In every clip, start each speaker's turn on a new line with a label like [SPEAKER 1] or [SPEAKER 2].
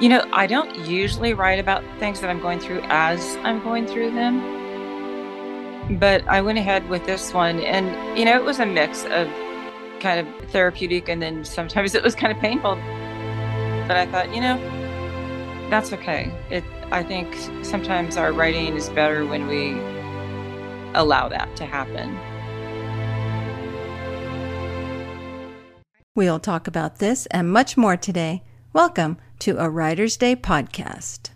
[SPEAKER 1] You know, I don't usually write about things that I'm going through as I'm going through them. But I went ahead with this one, and, you know, it was a mix of kind of therapeutic and then sometimes it was kind of painful. But I thought, you know, that's okay. It, I think sometimes our writing is better when we allow that to happen.
[SPEAKER 2] We'll talk about this and much more today. Welcome to a Writer's Day podcast.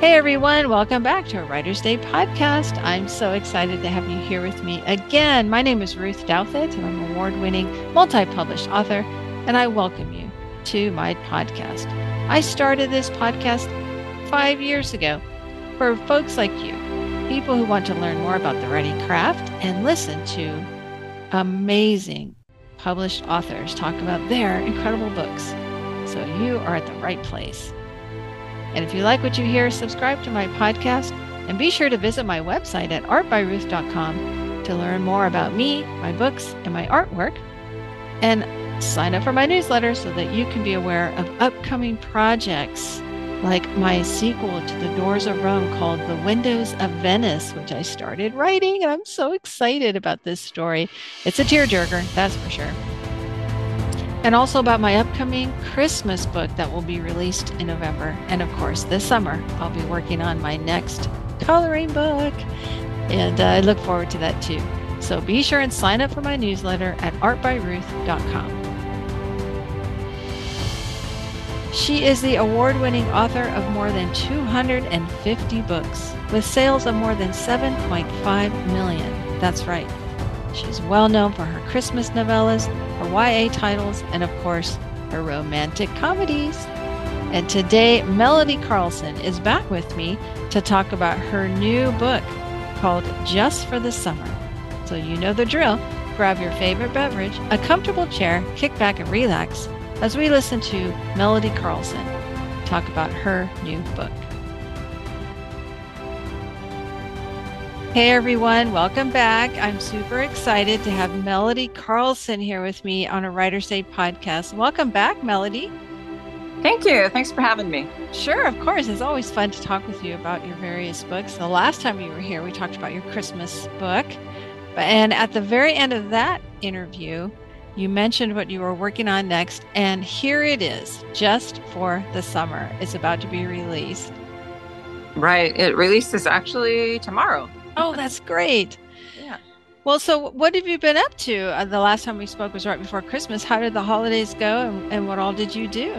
[SPEAKER 2] Hey everyone, welcome back to a Writer's Day podcast. I'm so excited to have you here with me again. My name is Ruth Douthit, and I'm an award winning, multi published author, and I welcome you to my podcast. I started this podcast five years ago for folks like you, people who want to learn more about the writing craft and listen to amazing published authors talk about their incredible books. So you are at the right place. And if you like what you hear, subscribe to my podcast and be sure to visit my website at artbyruth.com to learn more about me, my books, and my artwork. And sign up for my newsletter so that you can be aware of upcoming projects like my sequel to The Doors of Rome called The Windows of Venice, which I started writing. And I'm so excited about this story. It's a tearjerker, that's for sure. And also about my upcoming Christmas book that will be released in November. And of course, this summer, I'll be working on my next coloring book. And uh, I look forward to that too. So be sure and sign up for my newsletter at artbyruth.com. She is the award winning author of more than 250 books with sales of more than 7.5 million. That's right. She's well known for her Christmas novellas, her YA titles, and of course, her romantic comedies. And today, Melody Carlson is back with me to talk about her new book called Just for the Summer. So you know the drill. Grab your favorite beverage, a comfortable chair, kick back and relax as we listen to Melody Carlson talk about her new book. Hey everyone, welcome back. I'm super excited to have Melody Carlson here with me on a Writer's Day podcast. Welcome back, Melody.
[SPEAKER 1] Thank you. Thanks for having me.
[SPEAKER 2] Sure, of course. It's always fun to talk with you about your various books. The last time you were here, we talked about your Christmas book. And at the very end of that interview, you mentioned what you were working on next, and here it is, just for the summer. It's about to be released.
[SPEAKER 1] Right. It releases actually tomorrow.
[SPEAKER 2] Oh, that's great.
[SPEAKER 1] yeah.
[SPEAKER 2] Well, so what have you been up to? Uh, the last time we spoke was right before Christmas. How did the holidays go, and, and what all did you do?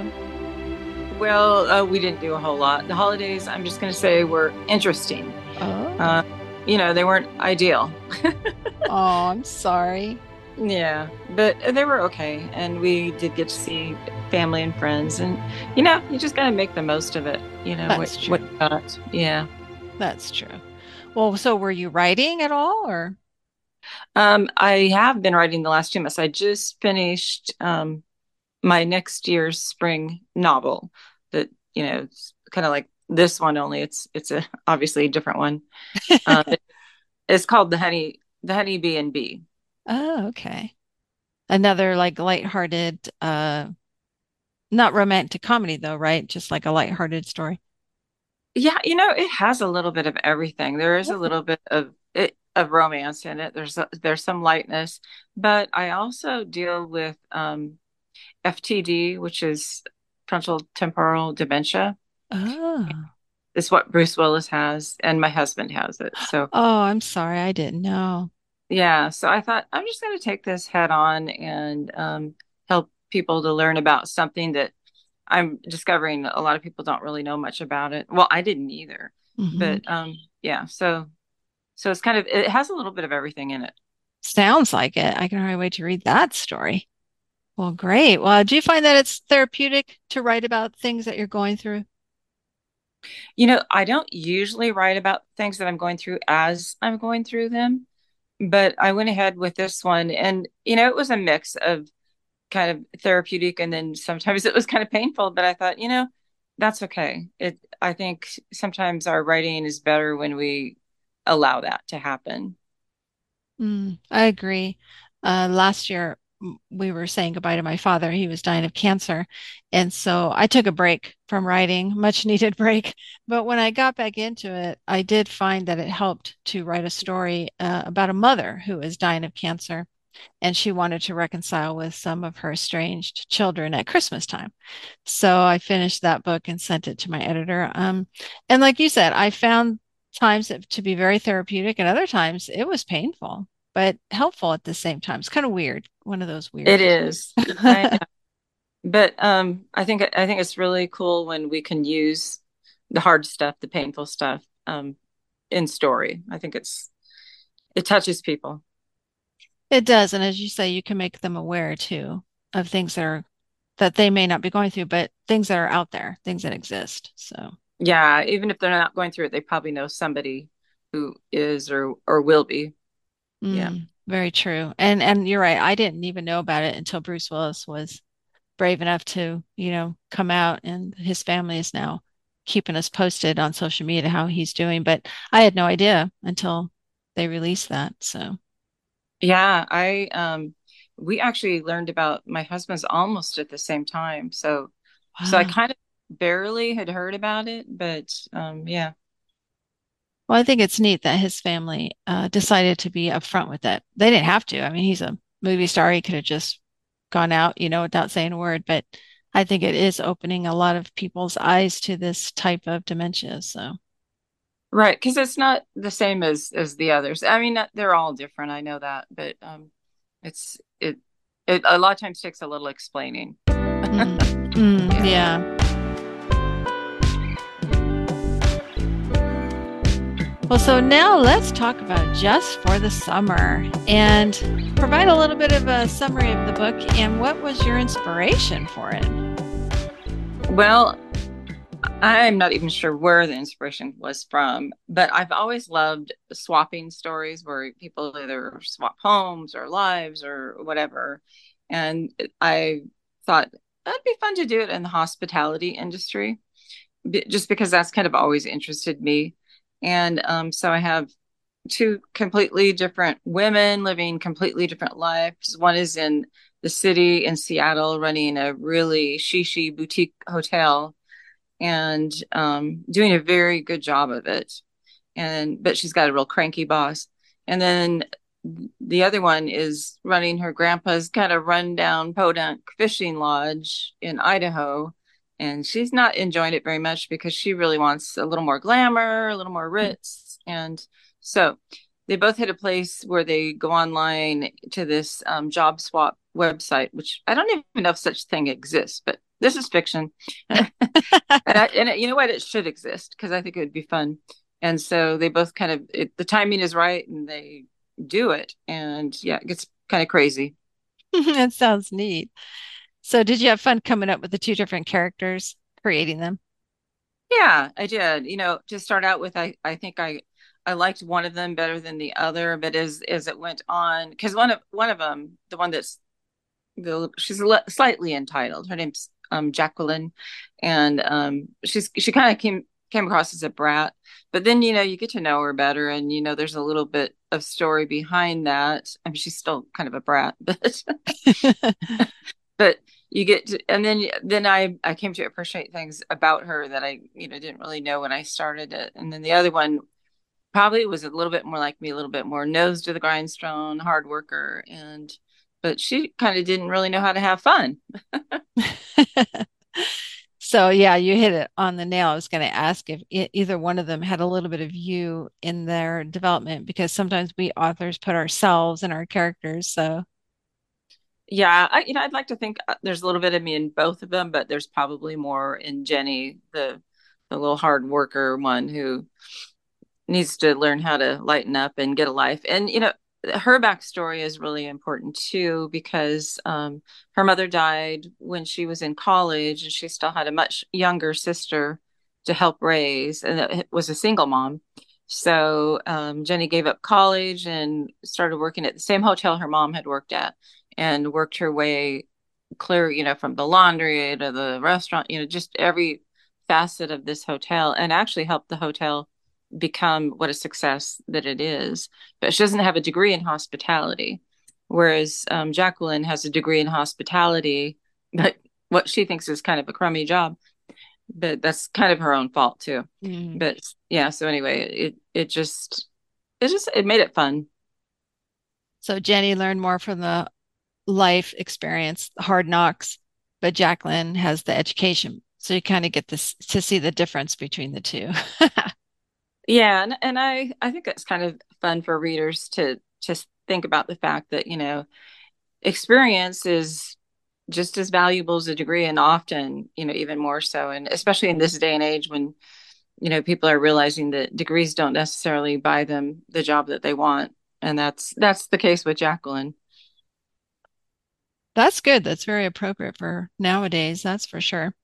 [SPEAKER 1] Well, uh, we didn't do a whole lot. The holidays, I'm just going to say, were interesting.
[SPEAKER 2] Oh.
[SPEAKER 1] Uh, you know, they weren't ideal.
[SPEAKER 2] oh, I'm sorry.
[SPEAKER 1] Yeah, but they were okay, and we did get to see family and friends, and you know, you just gotta make the most of it. You know
[SPEAKER 2] That's
[SPEAKER 1] what,
[SPEAKER 2] true.
[SPEAKER 1] what you got. Yeah.
[SPEAKER 2] That's true. Well, so were you writing at all, or?
[SPEAKER 1] Um, I have been writing the last two months. I just finished um my next year's spring novel that you know it's kind of like this one only it's it's a obviously a different one. Um, it's called the honey the honey bee and bee.
[SPEAKER 2] Oh, okay. Another like lighthearted, uh, not romantic comedy though, right? Just like a lighthearted story.
[SPEAKER 1] Yeah, you know, it has a little bit of everything. There is a little bit of it of romance in it. There's a, there's some lightness, but I also deal with um, FTD, which is frontal temporal dementia.
[SPEAKER 2] Oh.
[SPEAKER 1] It's what Bruce Willis has, and my husband has it. So
[SPEAKER 2] Oh, I'm sorry. I didn't know.
[SPEAKER 1] Yeah, so I thought I'm just going to take this head on and um, help people to learn about something that I'm discovering a lot of people don't really know much about it. Well, I didn't either.
[SPEAKER 2] Mhm.
[SPEAKER 1] but um yeah so so it's kind of it has a little bit of everything in it
[SPEAKER 2] Sounds like it. I can hardly wait to read that story. Well, great. Well, do you find that it's therapeutic to write about things that you're going through?
[SPEAKER 1] you know i don't usually write about things that i'm going through as i'm going through them but i went ahead with this one and you know it was a mix of kind of therapeutic and then sometimes it was kind of painful but i thought you know that's okay it i think sometimes our writing is better when we allow that to happen
[SPEAKER 2] Mm, I agree. Uh, last year, we were saying goodbye to my father. He was dying of cancer. And so I took a break from writing, much needed break. But when I got back into it, I did find that it helped to write a story uh, about a mother who is dying of cancer. And she wanted to reconcile with some of her estranged children at Christmas time. So I finished that book and sent it to my editor. Um, and like you said, I found times to be very therapeutic and other times it was painful but helpful at the same time. It's kind of weird. One of those weird.
[SPEAKER 1] It is. but um, I think I think it's really cool when we can use the hard stuff, the painful stuff, um, in story. I think it's it touches people.
[SPEAKER 2] It does, and as you say, you can make them aware too of things that are that they may not be going through, but things that are out there, things that exist. So
[SPEAKER 1] yeah, even if they're not going through it, they probably know somebody who is or or will be
[SPEAKER 2] Mm, yeah. Very true. And and you're right. I didn't even know about it until Bruce Willis was brave enough to, you know, come out and his family is now keeping us posted on social media how he's doing. But I had no idea until they released that. So
[SPEAKER 1] yeah, I um we actually learned about my husband's almost at the same time. So wow. so I kind of barely had heard about it, but um yeah.
[SPEAKER 2] Well, I think it's neat that his family uh, decided to be upfront with it. They didn't have to. I mean, he's a movie star. He could have just gone out, you know, without saying a word. But I think it is opening a lot of people's eyes to this type of dementia. So,
[SPEAKER 1] right, because it's not the same as as the others. I mean, they're all different. I know that, but um, it's it it a lot of times takes a little explaining.
[SPEAKER 2] mm. Mm, yeah. yeah. Well, so now let's talk about Just for the Summer and provide a little bit of a summary of the book and what was your inspiration for it?
[SPEAKER 1] Well, I'm not even sure where the inspiration was from, but I've always loved swapping stories where people either swap homes or lives or whatever. And I thought that'd be fun to do it in the hospitality industry, just because that's kind of always interested me and um, so I have two completely different women living completely different lives. One is in the city in Seattle, running a really shishi boutique hotel and um, doing a very good job of it. And but she's got a real cranky boss. And then the other one is running her grandpa's kind of rundown podunk fishing lodge in Idaho and she's not enjoying it very much because she really wants a little more glamour, a little more mm-hmm. ritz. And so they both hit a place where they go online to this um, job swap website, which I don't even know if such thing exists, but this is fiction. and, I, and it, you know what? It should exist because I think it would be fun. And so they both kind of, it, the timing is right and they do it. And yeah, it gets kind of crazy.
[SPEAKER 2] that sounds neat. So did you have fun coming up with the two different characters, creating them?
[SPEAKER 1] Yeah, I did. You know, to start out with, I I think I I liked one of them better than the other, but as as it went on, because one of one of them, the one that's the she's slightly entitled. Her name's um, Jacqueline, and um, she's she kind of came came across as a brat, but then you know you get to know her better, and you know there's a little bit of story behind that. I mean, she's still kind of a brat, but but you get to, and then then I I came to appreciate things about her that I you know didn't really know when I started it, and then the other one probably was a little bit more like me, a little bit more nose to the grindstone, hard worker, and but she kind of didn't really know how to have fun.
[SPEAKER 2] so yeah, you hit it on the nail. I was going to ask if either one of them had a little bit of you in their development because sometimes we authors put ourselves in our characters. So
[SPEAKER 1] yeah, I, you know, I'd like to think uh, there's a little bit of me in both of them, but there's probably more in Jenny, the the little hard worker one who needs to learn how to lighten up and get a life. And you know, her backstory is really important too because um, her mother died when she was in college, and she still had a much younger sister to help raise, and it was a single mom. So um, Jenny gave up college and started working at the same hotel her mom had worked at and worked her way clear, you know, from the laundry to the restaurant, you know, just every facet of this hotel and actually helped the hotel become what a success that it is. But she doesn't have a degree in hospitality. whereas um, Jacqueline has a degree in hospitality, but what she thinks is kind of a crummy job. But that's kind of her own fault too. Mm. But yeah, so anyway, it it just it just it made it fun.
[SPEAKER 2] So Jenny learned more from the life experience, hard knocks, but Jacqueline has the education. So you kind of get this to see the difference between the two.
[SPEAKER 1] yeah, and, and I I think it's kind of fun for readers to just think about the fact that, you know, experience is just as valuable as a degree and often, you know, even more so and especially in this day and age when you know people are realizing that degrees don't necessarily buy them the job that they want and that's that's the case with Jacqueline.
[SPEAKER 2] That's good. That's very appropriate for nowadays. That's for sure.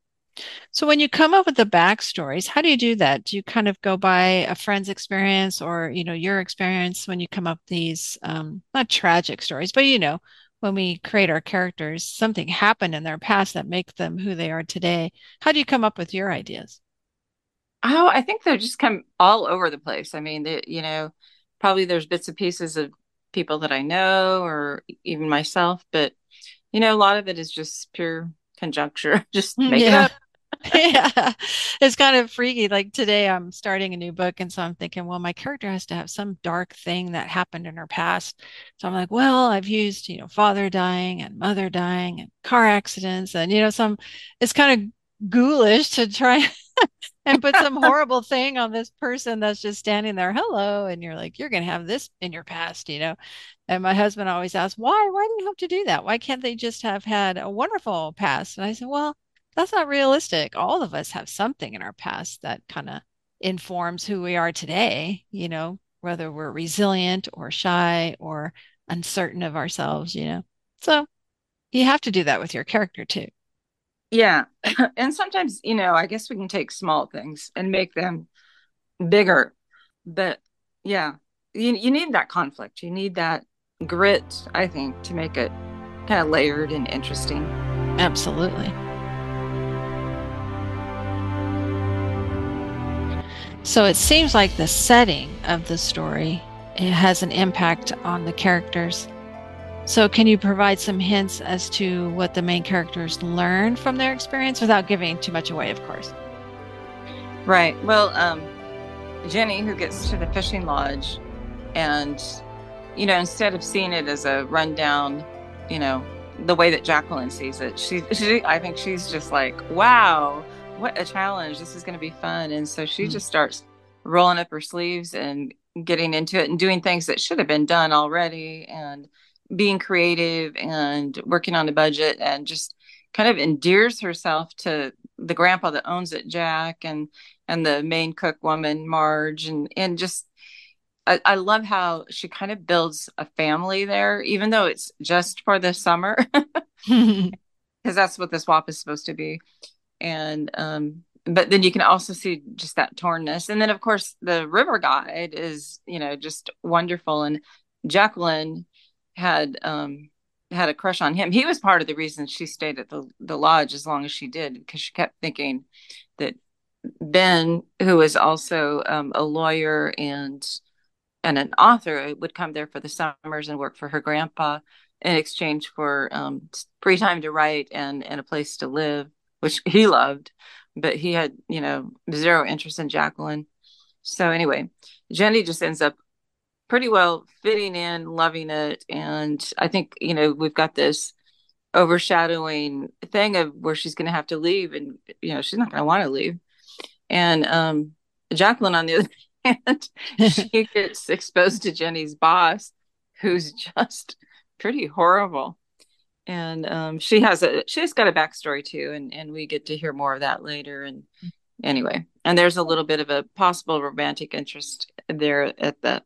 [SPEAKER 2] So when you come up with the backstories, how do you do that? Do you kind of go by a friend's experience or, you know, your experience when you come up these um, not tragic stories, but you know, when we create our characters, something happened in their past that make them who they are today. How do you come up with your ideas?
[SPEAKER 1] Oh, I think they're just come all over the place. I mean, they, you know, probably there's bits and pieces of people that I know or even myself, but you know, a lot of it is just pure conjecture. just mm, make yeah. it up.
[SPEAKER 2] yeah, it's kind of freaky. Like today, I'm starting a new book, and so I'm thinking, well, my character has to have some dark thing that happened in her past. So I'm like, well, I've used, you know, father dying and mother dying and car accidents, and you know, some. It's kind of ghoulish to try and put some horrible thing on this person that's just standing there, hello, and you're like, you're gonna have this in your past, you know. And my husband always asks, why? Why do you have to do that? Why can't they just have had a wonderful past? And I said, well, that's not realistic. All of us have something in our past that kind of informs who we are today, you know, whether we're resilient or shy or uncertain of ourselves, you know. So you have to do that with your character too.
[SPEAKER 1] Yeah. and sometimes, you know, I guess we can take small things and make them bigger. But yeah, you, you need that conflict. You need that grit, I think, to make it kind of layered and interesting.
[SPEAKER 2] Absolutely. So it seems like the setting of the story has an impact on the characters. So can you provide some hints as to what the main characters learn from their experience without giving too much away, of course?
[SPEAKER 1] Right. Well, um, Jenny, who gets to the fishing lodge, and you know, instead of seeing it as a rundown, you know, the way that Jacqueline sees it, she, she I think she's just like, wow, what a challenge. This is going to be fun. And so she mm-hmm. just starts rolling up her sleeves and getting into it and doing things that should have been done already and being creative and working on a budget and just kind of endears herself to the grandpa that owns it, Jack, and and the main cook woman, Marge, and and just I, I love how she kind of builds a family there, even though it's just for the summer, because that's what the swap is supposed to be. And um, but then you can also see just that tornness, and then of course the river guide is you know just wonderful, and Jacqueline had um had a crush on him. He was part of the reason she stayed at the the lodge as long as she did because she kept thinking that Ben, who was also um, a lawyer and and an author would come there for the summers and work for her grandpa in exchange for um, free time to write and and a place to live, which he loved, but he had you know zero interest in Jacqueline. So anyway, Jenny just ends up pretty well fitting in, loving it, and I think you know we've got this overshadowing thing of where she's going to have to leave, and you know she's not going to want to leave, and um, Jacqueline on the other hand, she gets exposed to Jenny's boss, who's just pretty horrible. And um, she has a she's got a backstory too, and and we get to hear more of that later. And anyway, and there's a little bit of a possible romantic interest there at the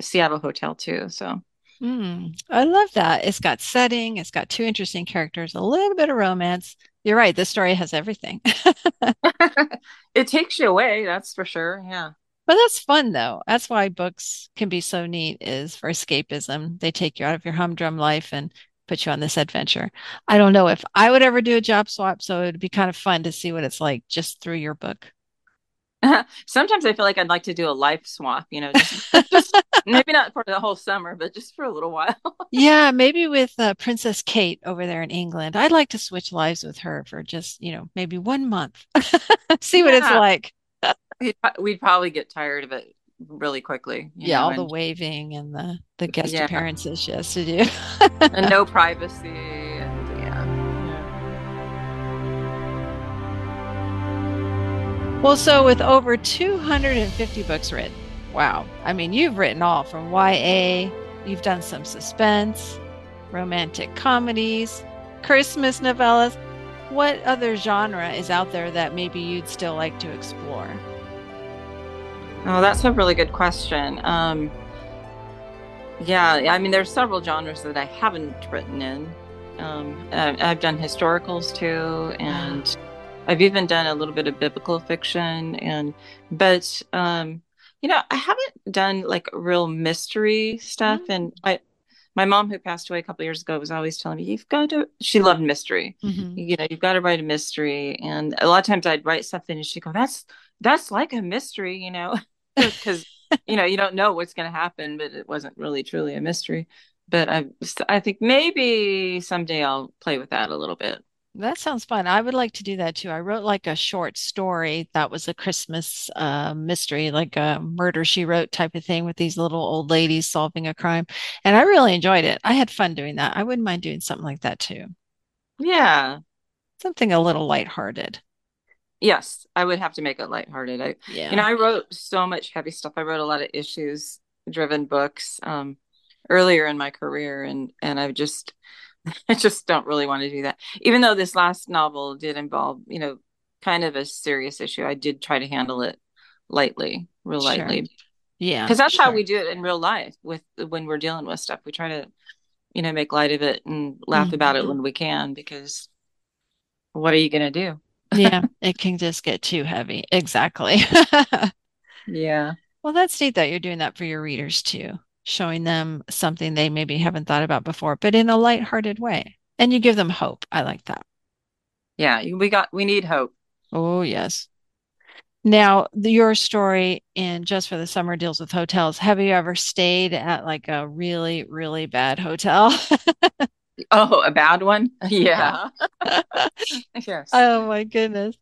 [SPEAKER 1] Seattle hotel too. So
[SPEAKER 2] mm, I love that. It's got setting, it's got two interesting characters, a little bit of romance. You're right. This story has everything.
[SPEAKER 1] it takes you away, that's for sure. Yeah.
[SPEAKER 2] But that's fun though. That's why books can be so neat is for escapism. They take you out of your humdrum life and put you on this adventure. I don't know if I would ever do a job swap, so it'd be kind of fun to see what it's like just through your book.
[SPEAKER 1] Sometimes I feel like I'd like to do a life swap, you know, just, just maybe not for the whole summer, but just for a little while.
[SPEAKER 2] yeah, maybe with uh, Princess Kate over there in England. I'd like to switch lives with her for just, you know, maybe one month. See what it's like.
[SPEAKER 1] we'd, we'd, probably get tired of it really quickly.
[SPEAKER 2] yeah,
[SPEAKER 1] know,
[SPEAKER 2] all
[SPEAKER 1] and,
[SPEAKER 2] the waving and the the guest
[SPEAKER 1] Yeah.
[SPEAKER 2] appearances she has to do.
[SPEAKER 1] and no privacy.
[SPEAKER 2] Well, so with over 250 books written, wow. I mean, you've written all from YA, you've done some suspense, romantic comedies, Christmas novellas. What other genre is out there that maybe you'd still like to explore?
[SPEAKER 1] Oh, that's a really good question. Um, yeah, I mean, there's several genres that I haven't written in. Um, I've done historicals too, and I've even done a little bit of biblical fiction. And but um, you know, I haven't done like real mystery stuff. And I, my mom, who passed away a couple years ago, was always telling me, "You've got to." She loved mystery.
[SPEAKER 2] Mhm.
[SPEAKER 1] You know, you've got to write a mystery. And a lot of times I'd write something, and she'd go, "That's that's like a mystery," you know, because you know you don't know what's going to happen but it wasn't really truly a mystery but i i think maybe someday i'll play with that a little bit
[SPEAKER 2] That sounds fun. I would like to do that too. I wrote like a short story that was a Christmas uh, mystery, like a murder she wrote type of thing with these little old ladies solving a crime. And I really enjoyed it. I had fun doing that. I wouldn't mind doing something like that too.
[SPEAKER 1] yeah
[SPEAKER 2] Something a little lighthearted.
[SPEAKER 1] yes i would have to make it lighthearted i
[SPEAKER 2] Yeah.
[SPEAKER 1] you know i wrote so much heavy stuff i wrote a lot of issues driven books um earlier in my career and and i just i just don't really want to do that even though this last novel did involve you know kind of a serious issue i did try to handle it lightly real
[SPEAKER 2] Sure.
[SPEAKER 1] lightly
[SPEAKER 2] yeah.
[SPEAKER 1] because that's how we do it in real life with when we're dealing with stuff we try to you know make light of it and laugh
[SPEAKER 2] Mhm.
[SPEAKER 1] about it when we can because what are you going to do
[SPEAKER 2] Yeah. It can just get too heavy. Exactly.
[SPEAKER 1] yeah
[SPEAKER 2] Well, that's neat that you're doing that for your readers too, showing them something they maybe haven't thought about before, but in a lighthearted way. And you give them hope. I like that.
[SPEAKER 1] yeah we got we need hope
[SPEAKER 2] Oh, yes. Now, the, your story in Just for the Summer deals with hotels. Have you ever stayed at like a really, really bad hotel?
[SPEAKER 1] oh a bad one yeah yes
[SPEAKER 2] Oh my goodness.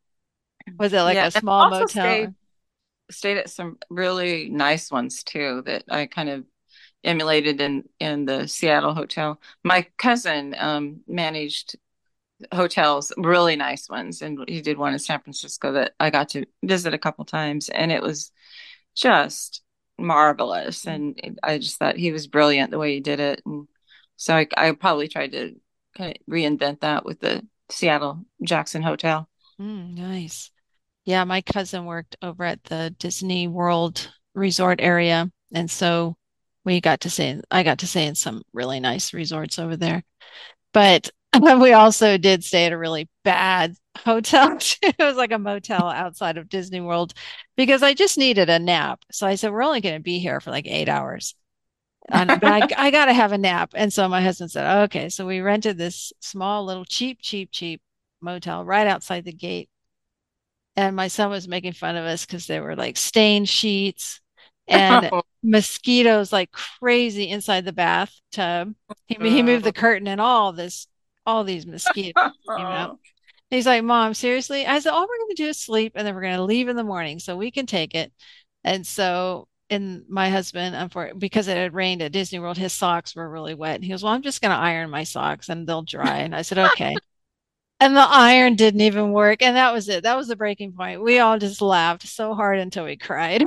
[SPEAKER 2] Was it like
[SPEAKER 1] Yeah,
[SPEAKER 2] a small motel?
[SPEAKER 1] stayed- stayed at some really nice ones too that I kind of emulated in in the Seattle hotel. My cousin um managed hotels, really nice ones, and he did one in San Francisco that I got to visit a couple times, and it was just marvelous. And it- I just thought he was brilliant the way he did it, and so I, I probably tried to kind of reinvent that with the Seattle Jackson Hotel.
[SPEAKER 2] Mm, nice. Yeah, my cousin worked over at the Disney World resort area, and so we got to stay, I got to stay in some really nice resorts over there. But we also did stay at a really bad hotel. It was like a motel outside of Disney World because I just needed a nap. So I said, we're only going to be here for like eight hours. And, I, I got to have a nap. And so my husband said, okay. So we rented this small little cheap, cheap, cheap motel right outside the gate. And my son was making fun of us because there were like stained sheets and mosquitoes like crazy inside the bathtub. He, he uh. moved the curtain and all this, all these mosquitoes.
[SPEAKER 1] Oh.
[SPEAKER 2] He's like, Mom, seriously? I said, all we're going to do is sleep and then we're going to leave in the morning so we can take it. And so, and my husband, unfor- because it had rained at Disney World, his socks were really wet. And he goes, Well, I'm just going to iron my socks and they'll dry. And I said, Okay. And the iron didn't even work. And that was it. That was the breaking point. We all just laughed so hard until we cried.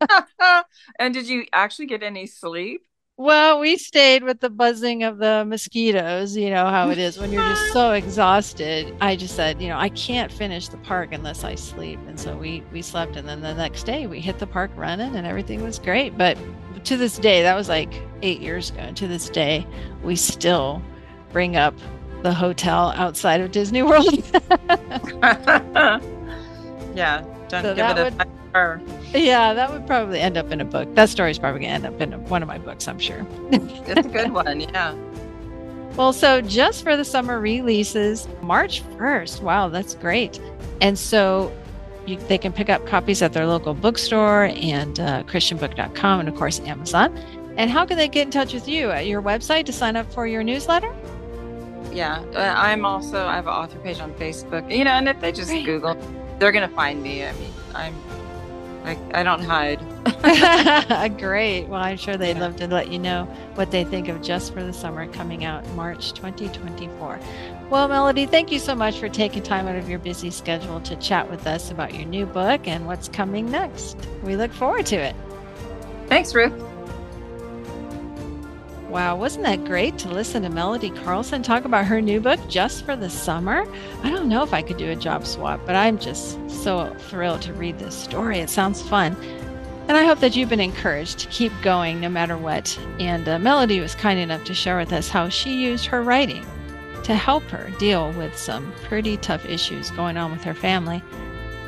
[SPEAKER 1] and did you actually get any sleep?
[SPEAKER 2] Well, we stayed with the buzzing of the mosquitoes. You know how it is when you're just so exhausted. I just said, you know, I can't finish the park unless I sleep. And so we we slept and then the next day we hit the park running and everything was great. But to this day, that was like 8 years ago. And to this day, we still bring up the hotel outside of Disney World.
[SPEAKER 1] yeah, don't
[SPEAKER 2] So
[SPEAKER 1] give it a
[SPEAKER 2] would- yeah, that would probably end up in a book. That story's probably going to end up in one of my books, I'm sure.
[SPEAKER 1] It's a good one. Yeah.
[SPEAKER 2] Well, so just for the summer releases, March 1st. Wow, that's great. And so you, they can pick up copies at their local bookstore and uh, christianbook.com and of course amazon and how can they get in touch with you at your website to sign up for your newsletter
[SPEAKER 1] yeah i'm also i have an author page on facebook you know and if they just Great. google they're gonna find me i mean i'm I, I don't hide.
[SPEAKER 2] Great. Well, I'm sure they'd love to let you know what they think of Just for the Summer coming out March 2024. Well, Melody, thank you so much for taking time out of your busy schedule to chat with us about your new book and what's coming next. We look forward to it.
[SPEAKER 1] Thanks, Ruth.
[SPEAKER 2] Wow, wasn't that great to listen to Melody Carlson talk about her new book just for the summer? I don't know if I could do a job swap, but I'm just so thrilled to read this story. It sounds fun. And I hope that you've been encouraged to keep going no matter what. And uh, Melody was kind enough to share with us how she used her writing to help her deal with some pretty tough issues going on with her family.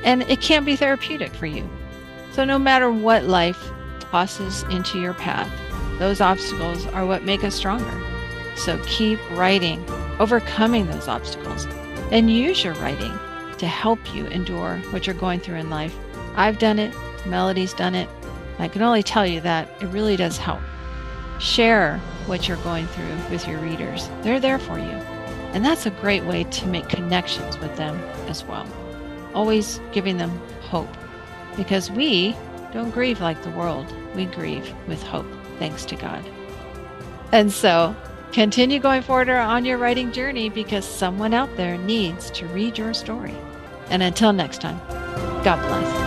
[SPEAKER 2] And it can be therapeutic for you. So, no matter what life tosses into your path, those obstacles are what make us stronger. So keep writing, overcoming those obstacles, and use your writing to help you endure what you're going through in life. I've done it, Melody's done it. I can only tell you that it really does help. Share what you're going through with your readers. They're there for you. And that's a great way to make connections with them as well. Always giving them hope. Because we don't grieve like the world, we grieve with hope thanks to God. And so continue going forward on your writing journey because someone out there needs to read your story. And until next time, God bless.